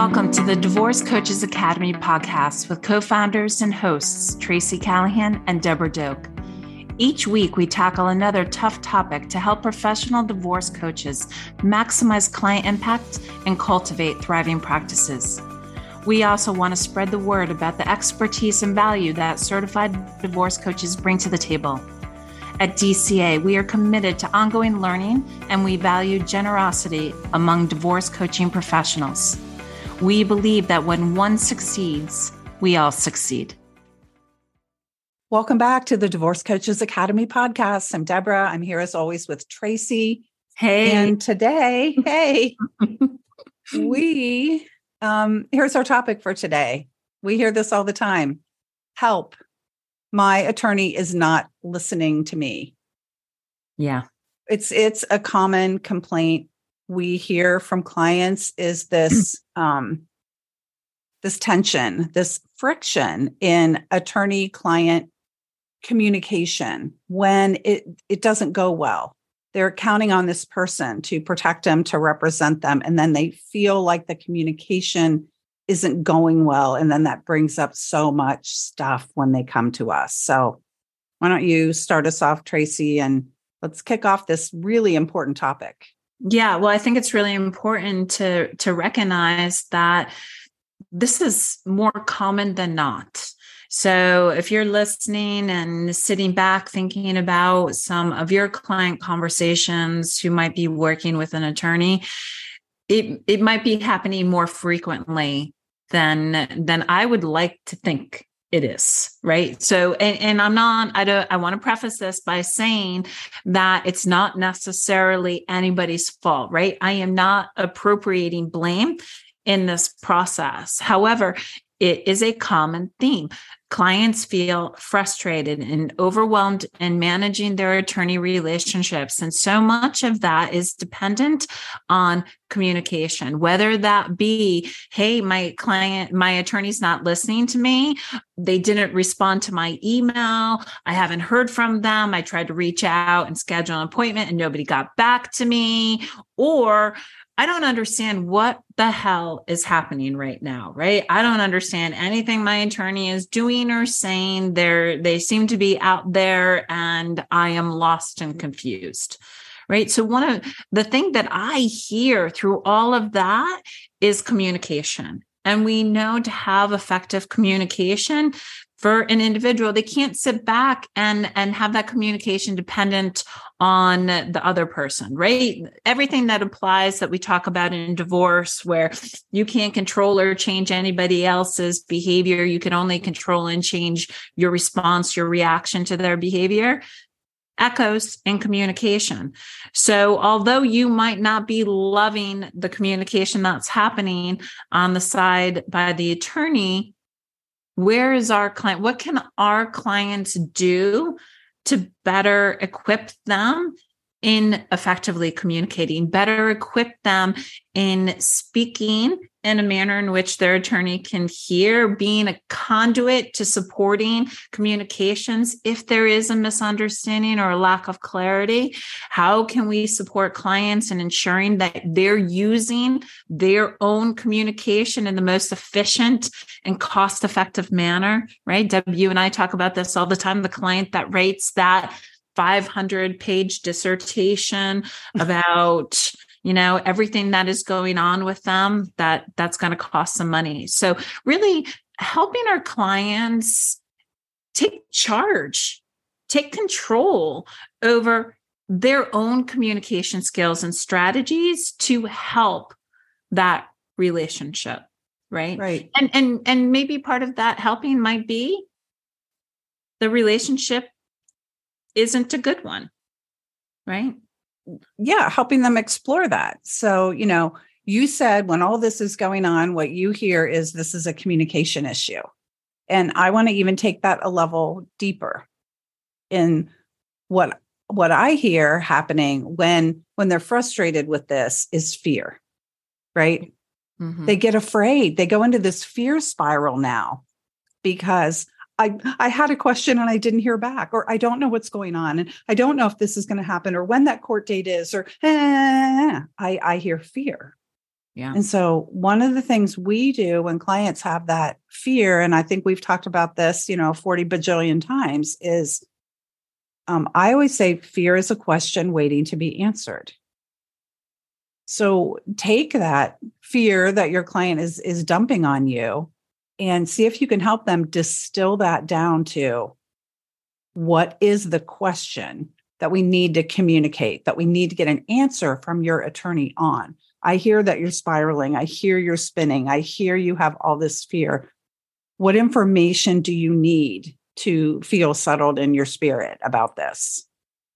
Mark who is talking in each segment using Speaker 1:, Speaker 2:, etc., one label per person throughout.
Speaker 1: Welcome to the Divorce Coaches Academy podcast with co founders and hosts Tracy Callahan and Deborah Doak. Each week, we tackle another tough topic to help professional divorce coaches maximize client impact and cultivate thriving practices. We also want to spread the word about the expertise and value that certified divorce coaches bring to the table. At DCA, we are committed to ongoing learning and we value generosity among divorce coaching professionals. We believe that when one succeeds, we all succeed.
Speaker 2: Welcome back to the Divorce Coaches Academy podcast. I'm Deborah. I'm here as always with Tracy.
Speaker 1: Hey.
Speaker 2: And today, hey, we, um, here's our topic for today. We hear this all the time help. My attorney is not listening to me.
Speaker 1: Yeah.
Speaker 2: It's it's a common complaint we hear from clients is this um, this tension, this friction in attorney client communication when it it doesn't go well. They're counting on this person to protect them, to represent them, and then they feel like the communication isn't going well, and then that brings up so much stuff when they come to us. So, why don't you start us off, Tracy, and let's kick off this really important topic.
Speaker 1: Yeah, well, I think it's really important to to recognize that this is more common than not. So, if you're listening and sitting back thinking about some of your client conversations who might be working with an attorney, it it might be happening more frequently than than I would like to think it is right? So and, and i'm not i don't i want to preface this by saying that it's not necessarily anybody's fault right? I am not appropriating blame in this process. However it is a common theme clients feel frustrated and overwhelmed in managing their attorney relationships. And so much of that is dependent on communication, whether that be, hey, my client, my attorney's not listening to me. They didn't respond to my email. I haven't heard from them. I tried to reach out and schedule an appointment and nobody got back to me. Or I don't understand what the hell is happening right now, right? I don't understand anything my attorney is doing or saying. They're, they seem to be out there and I am lost and confused. Right. So, one of the thing that I hear through all of that is communication. And we know to have effective communication, for an individual they can't sit back and and have that communication dependent on the other person right everything that applies that we talk about in divorce where you can't control or change anybody else's behavior you can only control and change your response your reaction to their behavior echoes in communication. So, although you might not be loving the communication that's happening on the side by the attorney, where is our client what can our clients do to better equip them in effectively communicating, better equip them in speaking in a manner in which their attorney can hear, being a conduit to supporting communications. If there is a misunderstanding or a lack of clarity, how can we support clients in ensuring that they're using their own communication in the most efficient and cost effective manner? Right. You and I talk about this all the time. The client that rates that 500 page dissertation about you know everything that is going on with them that that's going to cost some money. So really helping our clients take charge take control over their own communication skills and strategies to help that relationship right?
Speaker 2: Right.
Speaker 1: And and and maybe part of that helping might be the relationship isn't a good one. Right.
Speaker 2: Yeah. Helping them explore that. So, you know, you said when all this is going on, what you hear is this is a communication issue. And I want to even take that a level deeper in what what I hear happening when when they're frustrated with this is fear. Right? Mm-hmm. They get afraid. They go into this fear spiral now because I, I had a question and I didn't hear back, or I don't know what's going on, and I don't know if this is going to happen, or when that court date is, or eh, I, I hear fear.
Speaker 1: Yeah.
Speaker 2: And so one of the things we do when clients have that fear, and I think we've talked about this, you know, 40 bajillion times, is um, I always say fear is a question waiting to be answered. So take that fear that your client is is dumping on you and see if you can help them distill that down to what is the question that we need to communicate, that we need to get an answer from your attorney on. I hear that you're spiraling. I hear you're spinning. I hear you have all this fear. What information do you need to feel settled in your spirit about this?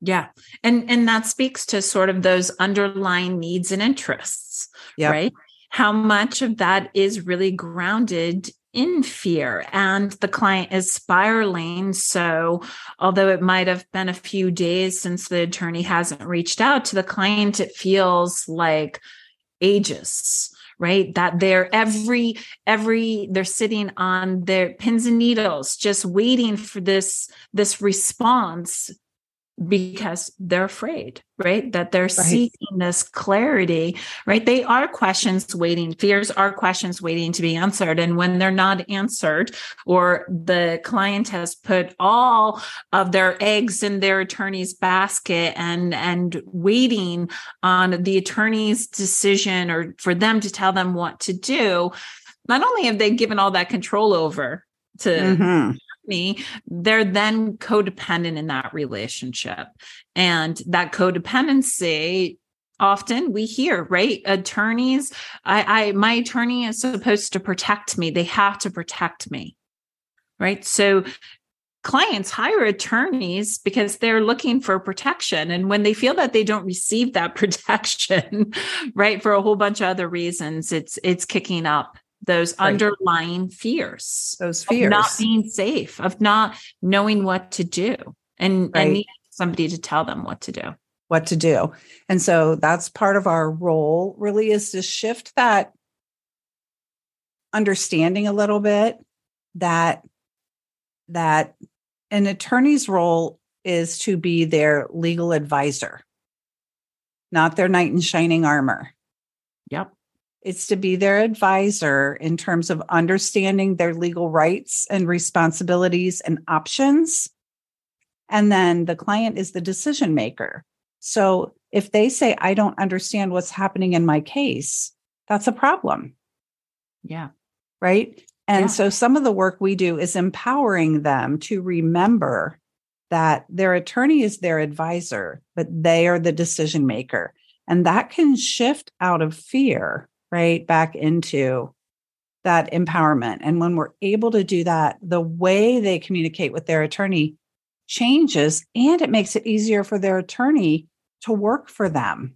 Speaker 1: Yeah. And and that speaks to sort of those underlying needs and interests, yep. right? How much of that is really grounded in fear and the client is spiraling. So, although it might have been a few days since the attorney hasn't reached out to the client, it feels like ages right that they're every every they're sitting on their pins and needles just waiting for this this response because they're afraid, right? That they're right. seeking this clarity, right? They are questions waiting, fears are questions waiting to be answered. And when they're not answered, or the client has put all of their eggs in their attorney's basket and, and waiting on the attorney's decision or for them to tell them what to do, not only have they given all that control over to mm-hmm me, they're then codependent in that relationship. And that codependency often we hear right? Attorneys I, I my attorney is supposed to protect me. They have to protect me right? So clients hire attorneys because they're looking for protection. And when they feel that they don't receive that protection right for a whole bunch of other reasons it's it's kicking up those right. underlying fears
Speaker 2: those fears of
Speaker 1: not being safe of not knowing what to do and right. and needing somebody to tell them what to do.
Speaker 2: What to do. And so that's part of our role really is to shift that understanding a little bit that that an attorney's role is to be their legal advisor not their knight in shining armor.
Speaker 1: Yep
Speaker 2: it's to be their advisor in terms of understanding their legal rights and responsibilities and options. And then the client is the decision maker. So if they say, I don't understand what's happening in my case, that's a problem.
Speaker 1: Yeah.
Speaker 2: Right. And yeah. so some of the work we do is empowering them to remember that their attorney is their advisor, but they are the decision maker. And that can shift out of fear right back into that empowerment. And when we're able to do that, the way they communicate with their attorney changes and it makes it easier for their attorney to work for them.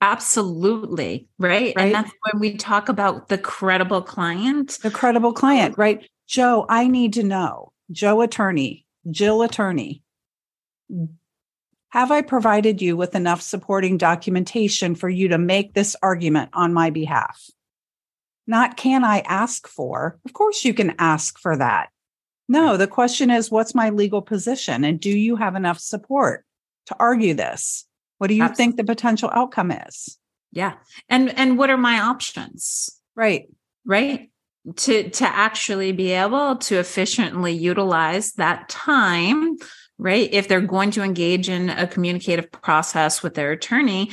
Speaker 1: Absolutely. Right? right. And that's when we talk about the credible client.
Speaker 2: The credible client, right? Joe, I need to know. Joe attorney, Jill attorney. Have I provided you with enough supporting documentation for you to make this argument on my behalf? Not can I ask for? Of course, you can ask for that. No, mm. the question is, what's my legal position? And do you have enough support to argue this? What do you Absolutely. think the potential outcome is?
Speaker 1: Yeah. And and what are my options?
Speaker 2: Right.
Speaker 1: Right. To to actually be able to efficiently utilize that time right? If they're going to engage in a communicative process with their attorney,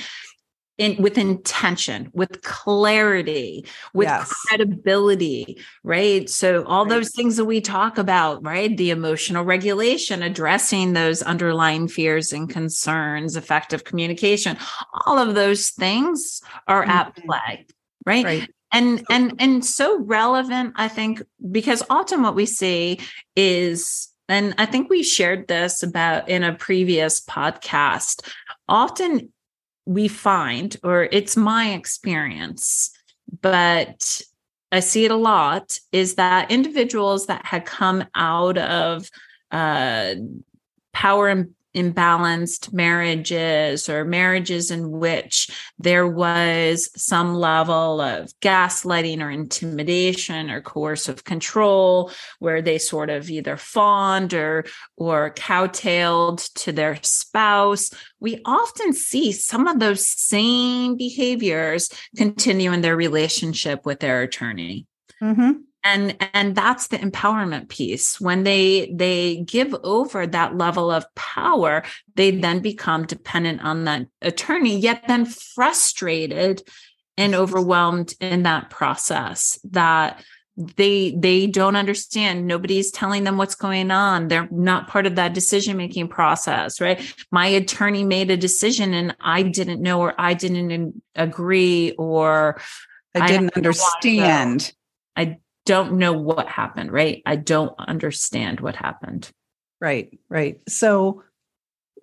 Speaker 1: in, with intention, with clarity, with yes. credibility, right? So, all right. those things that we talk about, right? The emotional regulation, addressing those underlying fears and concerns, effective communication, all of those things are mm-hmm. at play, right? right? And and and so relevant, I think, because often what we see is and I think we shared this about in a previous podcast. Often we find, or it's my experience, but I see it a lot, is that individuals that had come out of uh, power and imbalanced marriages or marriages in which there was some level of gaslighting or intimidation or coercive control where they sort of either fawned or or cowtailed to their spouse we often see some of those same behaviors continue in their relationship with their attorney. Mm-hmm and and that's the empowerment piece. When they they give over that level of power they then become dependent on that attorney yet then frustrated and overwhelmed in that process that they they don't understand. Nobody's telling them what's going on. They're not part of that decision making process right? My attorney made a decision and i didn't know or i didn't agree or
Speaker 2: i didn't I understand.
Speaker 1: I don't know what happened, right? I don't understand what happened.
Speaker 2: Right, right. So,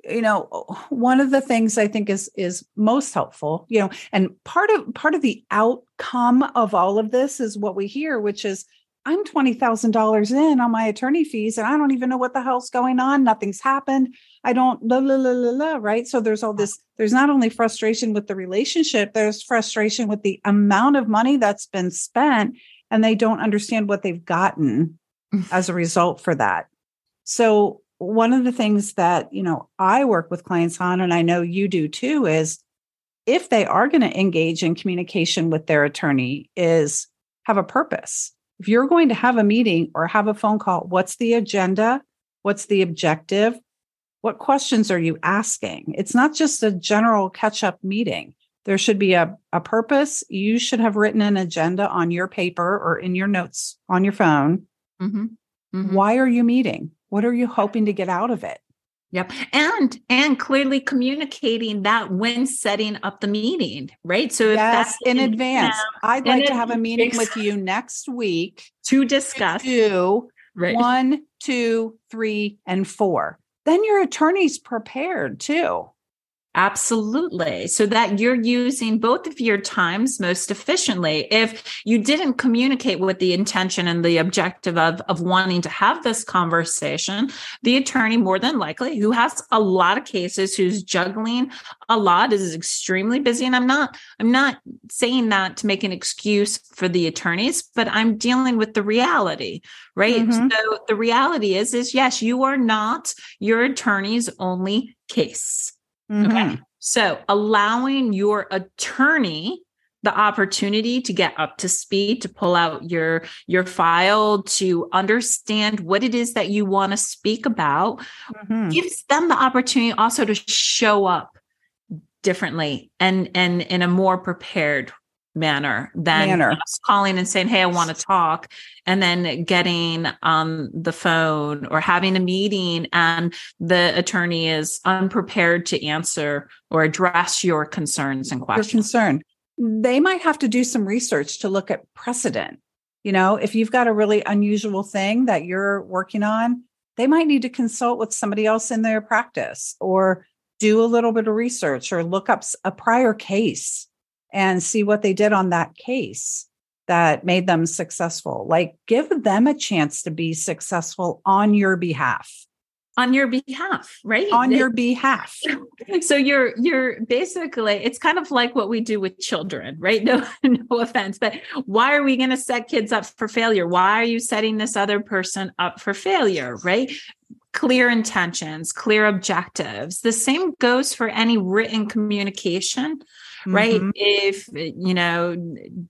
Speaker 2: you know, one of the things I think is is most helpful, you know, and part of part of the outcome of all of this is what we hear, which is I'm $20,000 in on my attorney fees and I don't even know what the hell's going on. Nothing's happened. I don't, la, la, la, la, la, right? So there's all this, there's not only frustration with the relationship, there's frustration with the amount of money that's been spent and they don't understand what they've gotten as a result for that. So one of the things that, you know, I work with clients on and I know you do too is if they are going to engage in communication with their attorney is have a purpose. If you're going to have a meeting or have a phone call, what's the agenda? What's the objective? What questions are you asking? It's not just a general catch up meeting. There should be a, a purpose. You should have written an agenda on your paper or in your notes on your phone. Mm-hmm. Mm-hmm. Why are you meeting? What are you hoping to get out of it?
Speaker 1: Yep. And and clearly communicating that when setting up the meeting, right?
Speaker 2: So if yes, that's in advance. I'd like to have a meeting with you next week
Speaker 1: to discuss
Speaker 2: to right. one, two, three, and four. Then your attorney's prepared too.
Speaker 1: Absolutely. So that you're using both of your times most efficiently. If you didn't communicate with the intention and the objective of, of wanting to have this conversation, the attorney, more than likely, who has a lot of cases, who's juggling a lot, is extremely busy. And I'm not, I'm not saying that to make an excuse for the attorneys, but I'm dealing with the reality, right? Mm-hmm. So the reality is, is yes, you are not your attorney's only case Mm-hmm. Okay. So allowing your attorney the opportunity to get up to speed to pull out your your file to understand what it is that you want to speak about mm-hmm. gives them the opportunity also to show up differently and and in a more prepared manner than manner. calling and saying, Hey, I want to talk. And then getting on the phone or having a meeting and the attorney is unprepared to answer or address your concerns and questions.
Speaker 2: Your concern. They might have to do some research to look at precedent. You know, if you've got a really unusual thing that you're working on, they might need to consult with somebody else in their practice or do a little bit of research or look up a prior case and see what they did on that case that made them successful. Like give them a chance to be successful on your behalf.
Speaker 1: On your behalf, right?
Speaker 2: On your behalf.
Speaker 1: So you're you're basically it's kind of like what we do with children, right? No no offense, but why are we going to set kids up for failure? Why are you setting this other person up for failure, right? clear intentions, clear objectives. The same goes for any written communication mm-hmm. right? If, you know,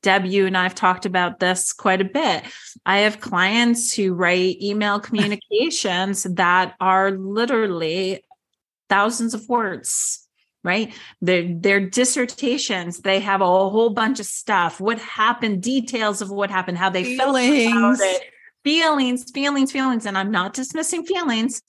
Speaker 1: Deb, you and I've talked about this quite a bit. I have clients who write email communications that are literally thousands of words right their their dissertations they have a whole bunch of stuff what happened details of what happened how they feelings. felt about it feelings feelings feelings and i'm not dismissing feelings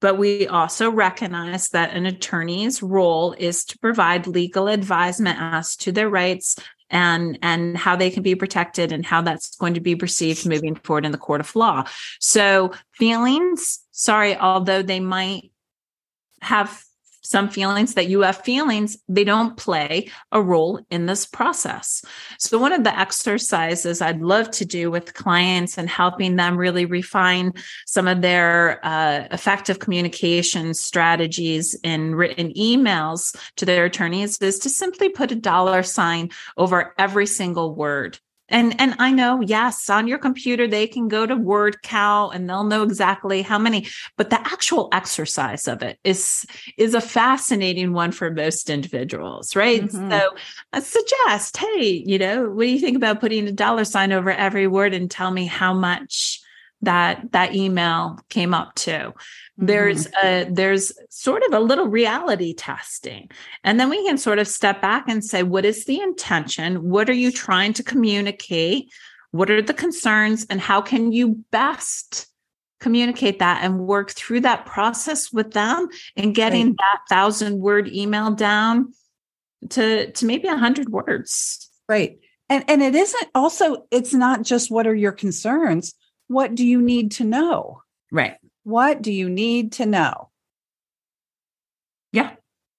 Speaker 1: but we also recognize that an attorney's role is to provide legal advisement as to their rights and and how they can be protected and how that's going to be perceived moving forward in the court of law. So feelings, sorry, although they might have some feelings that you have feelings, they don't play a role in this process. So, one of the exercises I'd love to do with clients and helping them really refine some of their uh, effective communication strategies in written emails to their attorneys is to simply put a dollar sign over every single word and and I know, yes, on your computer they can go to word count and they'll know exactly how many, but the actual exercise of it is is a fascinating one for most individuals, right? Mm-hmm. So I suggest, hey, you know, what do you think about putting a dollar sign over every word and tell me how much that that email came up to there's mm-hmm. a there's sort of a little reality testing. And then we can sort of step back and say what is the intention? What are you trying to communicate? What are the concerns? And how can you best communicate that and work through that process with them and getting right. that thousand word email down to to maybe a hundred words?
Speaker 2: Right. And and it isn't also it's not just what are your concerns? What do you need to know?
Speaker 1: Right
Speaker 2: what do you need to know?
Speaker 1: Yeah.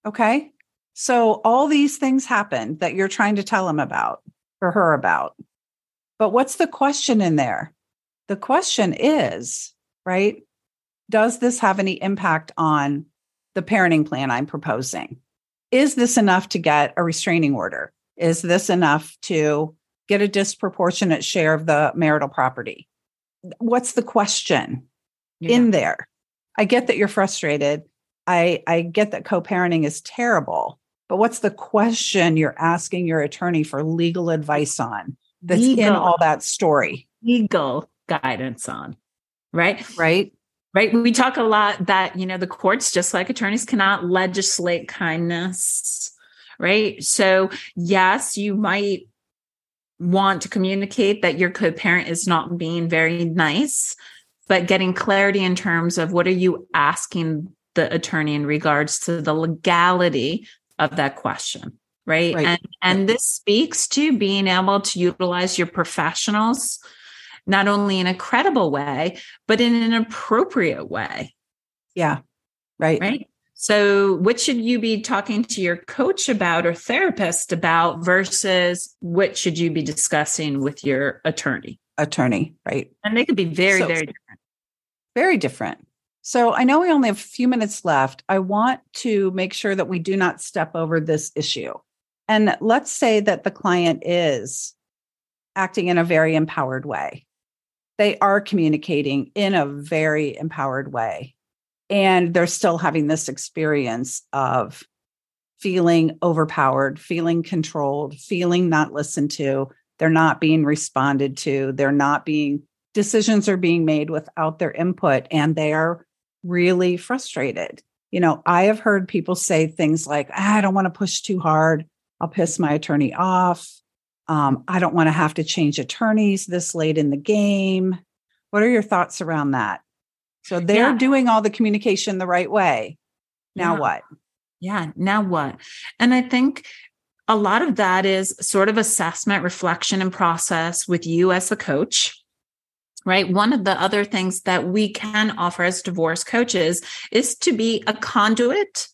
Speaker 2: Okay. So all these things happen that you're trying to tell him about or her about. But what's the question in there? The question is, right? Does this have any impact on the parenting plan I'm proposing? Is this enough to get a restraining order? Is this enough to get a disproportionate share of the marital property? What's the question? Yeah. in there. I get that you're frustrated. I, I get that co parenting is terrible, but what's the question you're asking your attorney for legal advice on that's legal, in all that story?
Speaker 1: Legal guidance on, right?
Speaker 2: Right.
Speaker 1: Right. We talk a lot that, you know, the courts, just like attorneys, cannot legislate kindness. Right. So, yes, you might want to communicate that your co parent is not being very nice but getting clarity in terms of what are you asking the attorney in regards to the legality of that question right, right. and and this speaks to being able to utilize your professionals not only in a credible way but in an appropriate way.
Speaker 2: Yeah right.
Speaker 1: Right? So what should you be talking to your coach about or therapist about versus what should you be discussing with your attorney?
Speaker 2: Attorney right.
Speaker 1: And they could be very so, very different
Speaker 2: very different. So I know we only have a few minutes left. I want to make sure that we do not step over this issue. And let's say that the client is acting in a very empowered way. They are communicating in a very empowered way. And they're still having this experience of feeling overpowered, feeling controlled, feeling not listened to. They're not being responded to. They're not being decisions are being made without their input and they are really frustrated. You know, I have heard people say things like, ah, I don't want to push too hard. I'll piss my attorney off. Um, I don't want to have to change attorneys this late in the game. What are your thoughts around that? So they're yeah. doing all the communication the right way. Now
Speaker 1: yeah.
Speaker 2: what?
Speaker 1: Yeah, now what? And I think a lot of that is sort of assessment, reflection, and process with you as the coach right? One of the other things that we can offer as divorce coaches is to be a conduit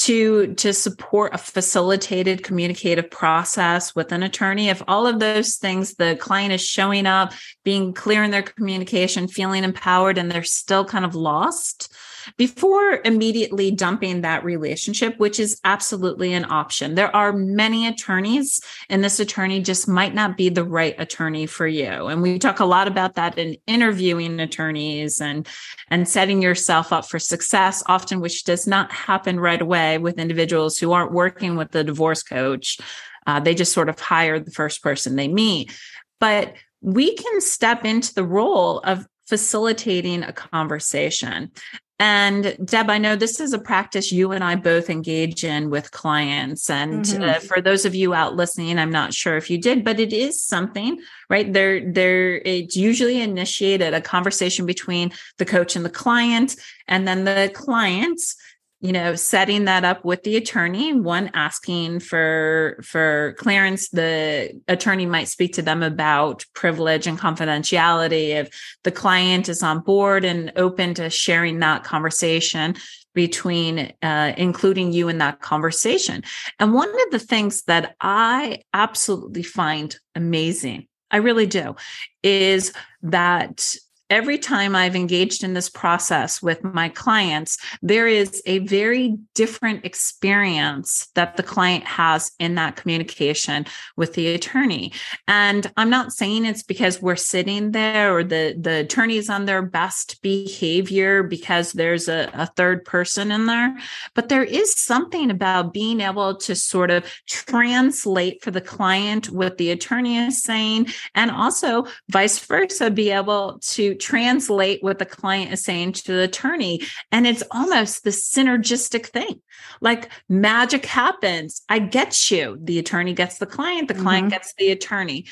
Speaker 1: to to support a facilitated communicative process with an attorney if all of those things the client is showing up being clear in their communication feeling empowered and they're still kind of lost before immediately dumping that relationship, which is absolutely an option. There are many attorneys, and this attorney just might not be the right attorney for you. And we talk a lot about that in interviewing attorneys and, and setting yourself up for success, often which does not happen right away with individuals who aren't working with the divorce coach. Uh, they just sort of hire the first person they meet. But we can step into the role of facilitating a conversation. And Deb, I know this is a practice you and I both engage in with clients. And uh, mm-hmm. uh, for those of you out listening, I'm not sure if you did, but it is something, right? There, there, it's usually initiated a conversation between the coach and the client, and then the clients you know setting that up with the attorney one asking for for clearance the attorney might speak to them about privilege and confidentiality if the client is on board and open to sharing that conversation between uh, including you in that conversation. And one of the things that I absolutely find amazing, I really do, is that every time I've engaged in this process with my clients, there is a very different experience that the client has in that communication with the attorney. And I'm not saying it's because we're sitting there or the, the attorney's on their best behavior because there's a, a third person in there, but there is something about being able to sort of translate for the client what the attorney is saying and also vice versa, be able to translate what the client is saying to the attorney. And it's almost the synergistic thing. Like magic happens. I get you. The attorney gets the client, the client mm-hmm. gets the attorney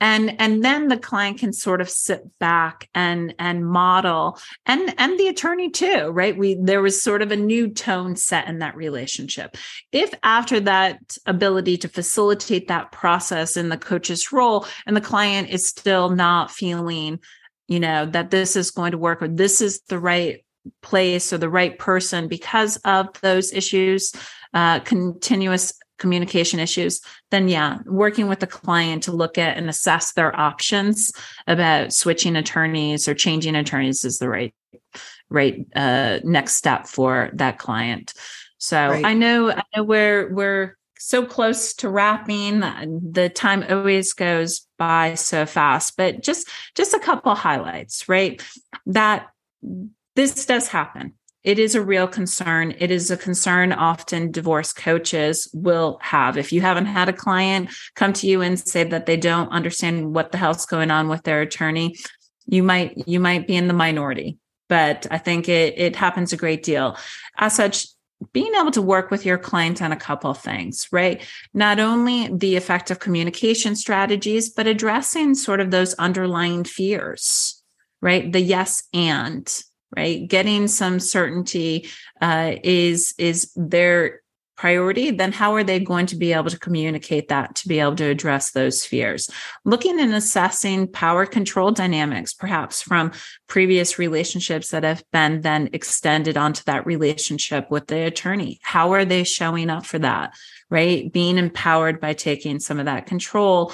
Speaker 1: and and then the client can sort of sit back and and model and and the attorney too right we there was sort of a new tone set in that relationship if after that ability to facilitate that process in the coach's role and the client is still not feeling you know, that this is going to work or this is the right place or the right person because of those issues, uh, continuous communication issues, then yeah, working with the client to look at and assess their options about switching attorneys or changing attorneys is the right right uh, next step for that client. So right. I know I know we're we're so close to wrapping the time always goes by so fast but just just a couple highlights right? That this does happen. It is a real concern. It is a concern often divorce coaches will have. If you haven't had a client come to you and say that they don't understand what the hell's going on with their attorney you might you might be in the minority but i think it it happens a great deal. As such being able to work with your client on a couple of things, right? Not only the effective communication strategies, but addressing sort of those underlying fears, right? The yes and, right? Getting some certainty uh, is is there priority, then how are they going to be able to communicate that to be able to address those fears? Looking and assessing power control dynamics, perhaps from previous relationships that have been then extended onto that relationship with the attorney. How are they showing up for that? Right. Being empowered by taking some of that control.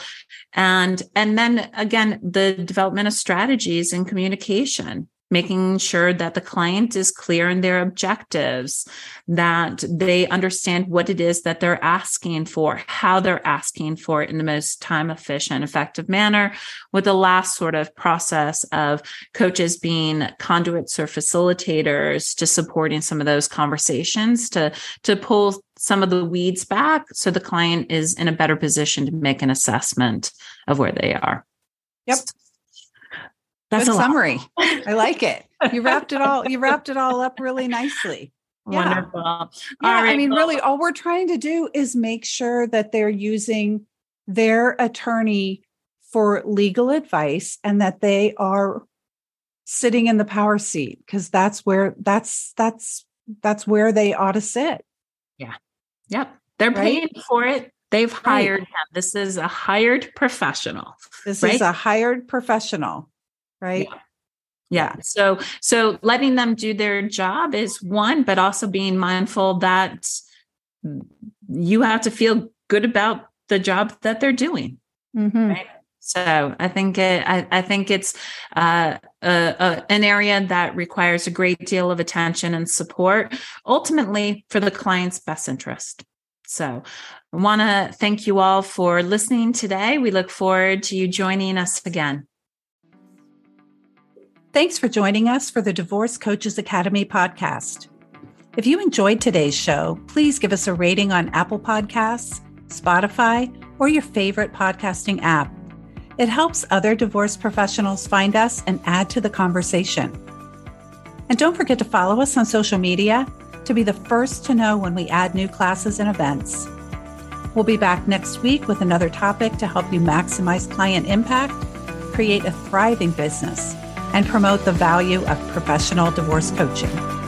Speaker 1: And, and then again, the development of strategies and communication making sure that the client is clear in their objectives, that they understand what it is that they're asking for, how they're asking for it in the most time efficient, effective manner, with the last sort of process of coaches being conduits or facilitators to supporting some of those conversations to, to pull some of the weeds back so the client is in a better position to make an assessment of where they are.
Speaker 2: Yep. That's Good a summary. I like it. You wrapped it all. You wrapped it all up really nicely.
Speaker 1: Yeah. Wonderful.
Speaker 2: Yeah, I mean, really, all we're trying to do is make sure that they're using their attorney for legal advice and that they are sitting in the power seat because that's where that's that's that's where they ought to sit.
Speaker 1: Yeah. Yep. They're right? paying for it. They've hired right. him. This is a hired professional.
Speaker 2: This right? is a hired professional right?
Speaker 1: Yeah. Yeah. So so letting them do their job is one, but also being mindful that you have to feel good about the job that they're doing. Mm-hmm. Right? So I think it, I, I think it's uh, an area that requires a great deal of attention and support, ultimately for the client's best interest. So I want to thank you all for listening today. We look forward to you joining us again.
Speaker 2: Thanks for joining us for the Divorce Coaches Academy podcast. If you enjoyed today's show, please give us a rating on Apple Podcasts, Spotify, or your favorite podcasting app. It helps other divorce professionals find us and add to the conversation. And don't forget to follow us on social media to be the first to know when we add new classes and events. We'll be back next week with another topic to help you maximize client impact, create a thriving business, and promote the value of professional divorce coaching.